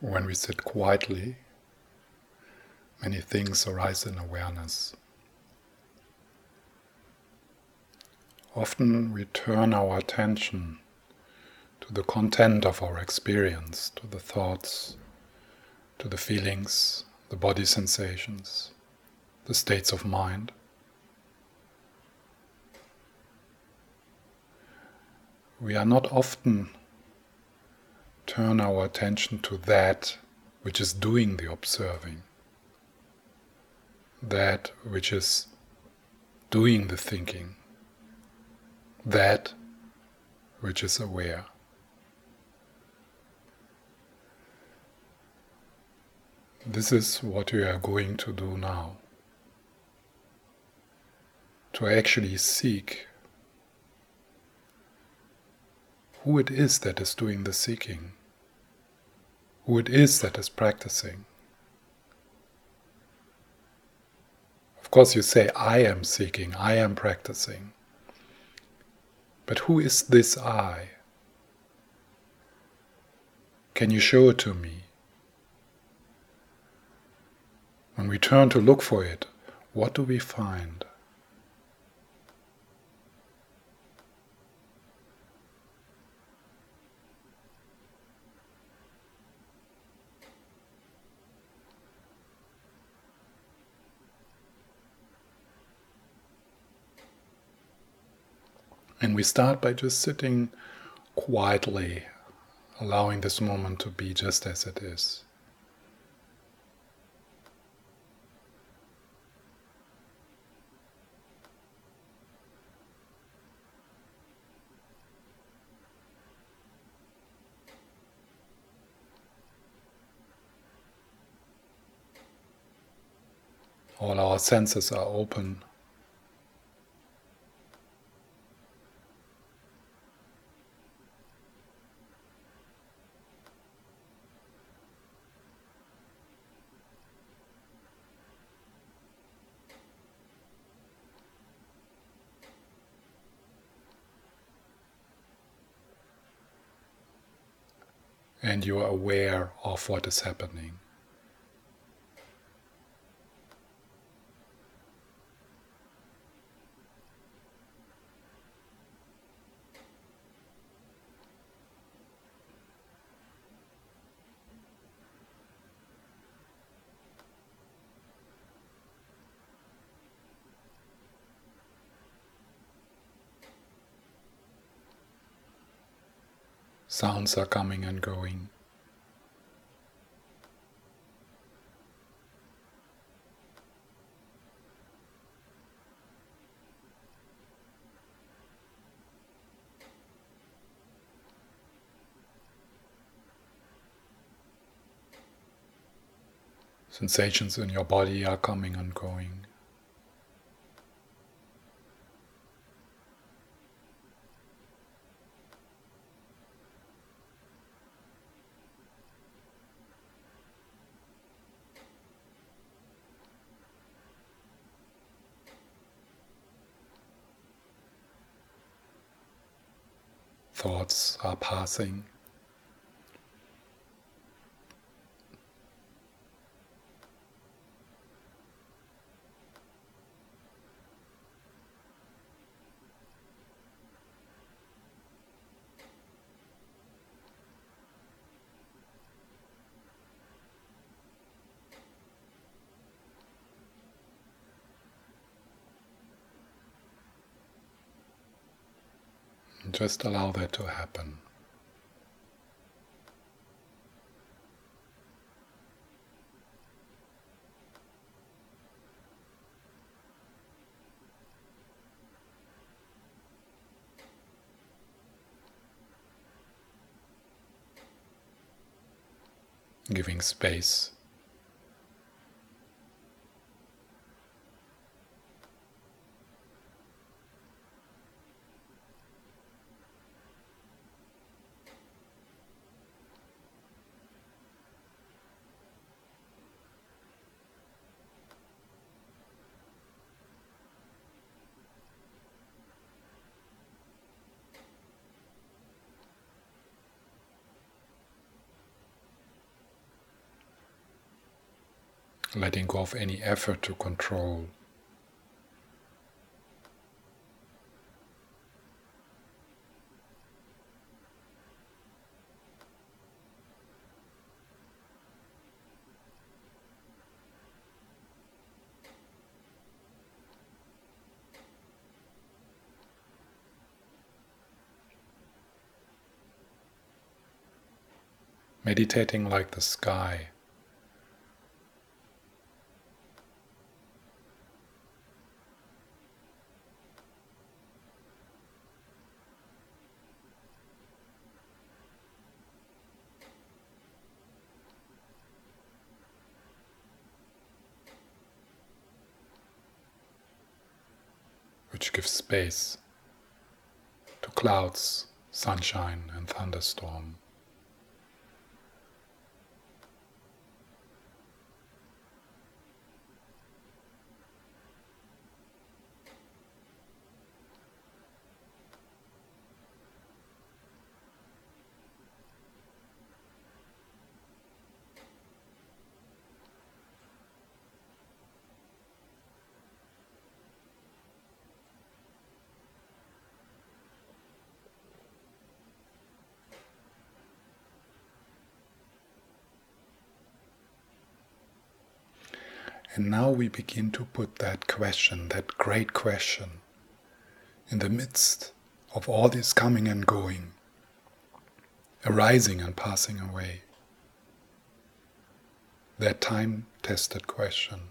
when we sit quietly, many things arise in awareness. Often we turn our attention to the content of our experience, to the thoughts, to the feelings, the body sensations, the states of mind. We are not often turn our attention to that which is doing the observing, that which is doing the thinking, that which is aware. This is what we are going to do now. To actually seek who it is that is doing the seeking, who it is that is practicing. Of course, you say, I am seeking, I am practicing. But who is this I? Can you show it to me? When we turn to look for it, what do we find? And we start by just sitting quietly, allowing this moment to be just as it is. All our senses are open. And you are aware of what is happening. Sounds are coming and going. Sensations in your body are coming and going. Thoughts are passing. Just allow that to happen. Giving space letting go of any effort to control. meditating like the sky. Which gives space to clouds, sunshine, and thunderstorm. And now we begin to put that question, that great question, in the midst of all this coming and going, arising and passing away. That time tested question.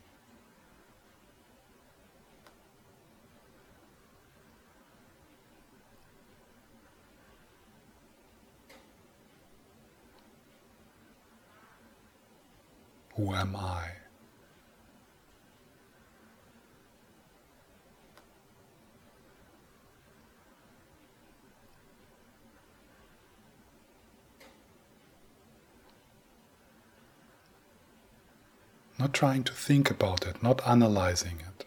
Who am I? Not trying to think about it, not analyzing it.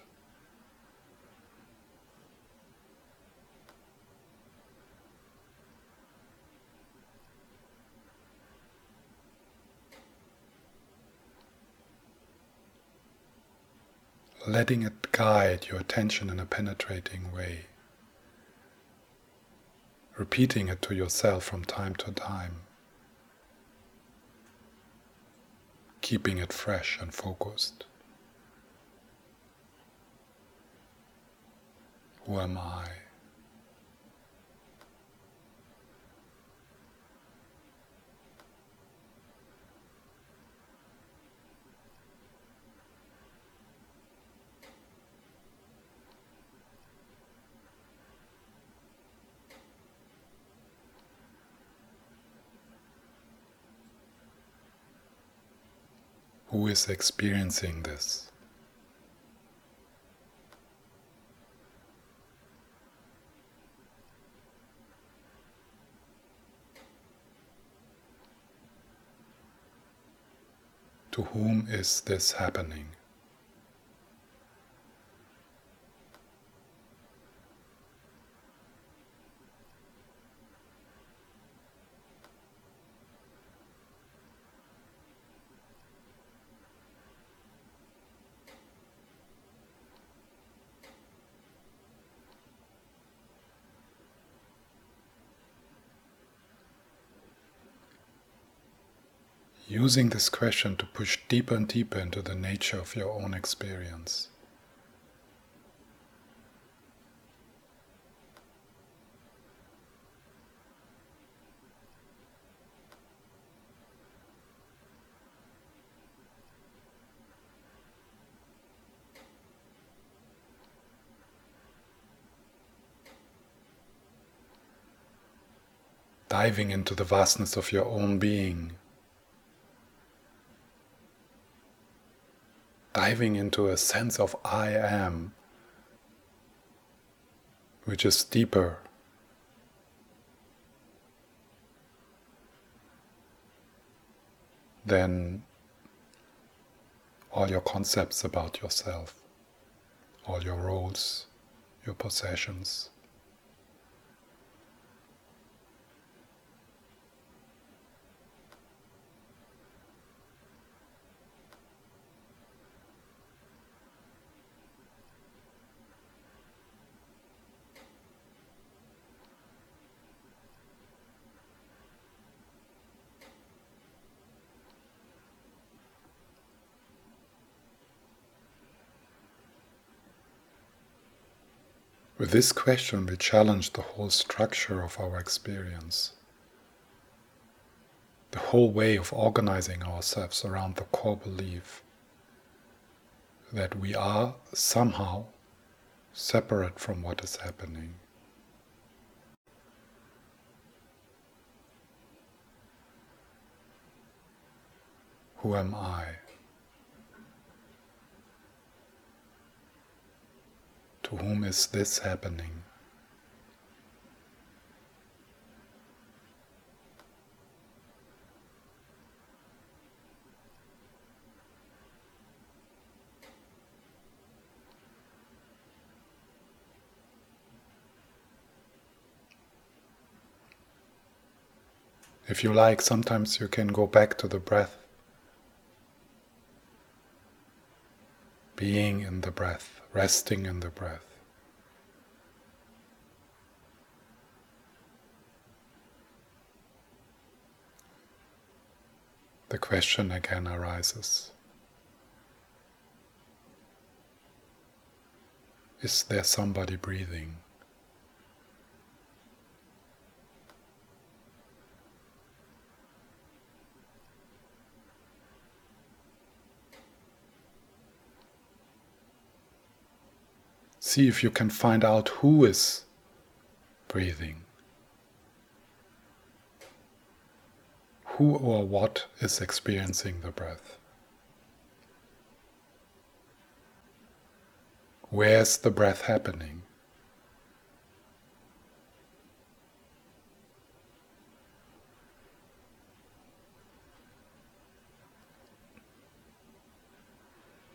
Letting it guide your attention in a penetrating way. Repeating it to yourself from time to time. Keeping it fresh and focused. Who am I? Who is experiencing this. To whom is this happening? Using this question to push deeper and deeper into the nature of your own experience. diving into the vastness of your own being, diving into a sense of I am, which is deeper. Than all your concepts about yourself, all your roles, your possessions. With this question, we challenge the whole structure of our experience, the whole way of organizing ourselves around the core belief that we are somehow separate from what is happening. Who am I? To whom is this happening? If you like, sometimes you can go back to the breath. Being in the breath, resting in the breath. The question again arises Is there somebody breathing? See if you can find out who is breathing. Who or what is experiencing the breath? Where's the breath happening?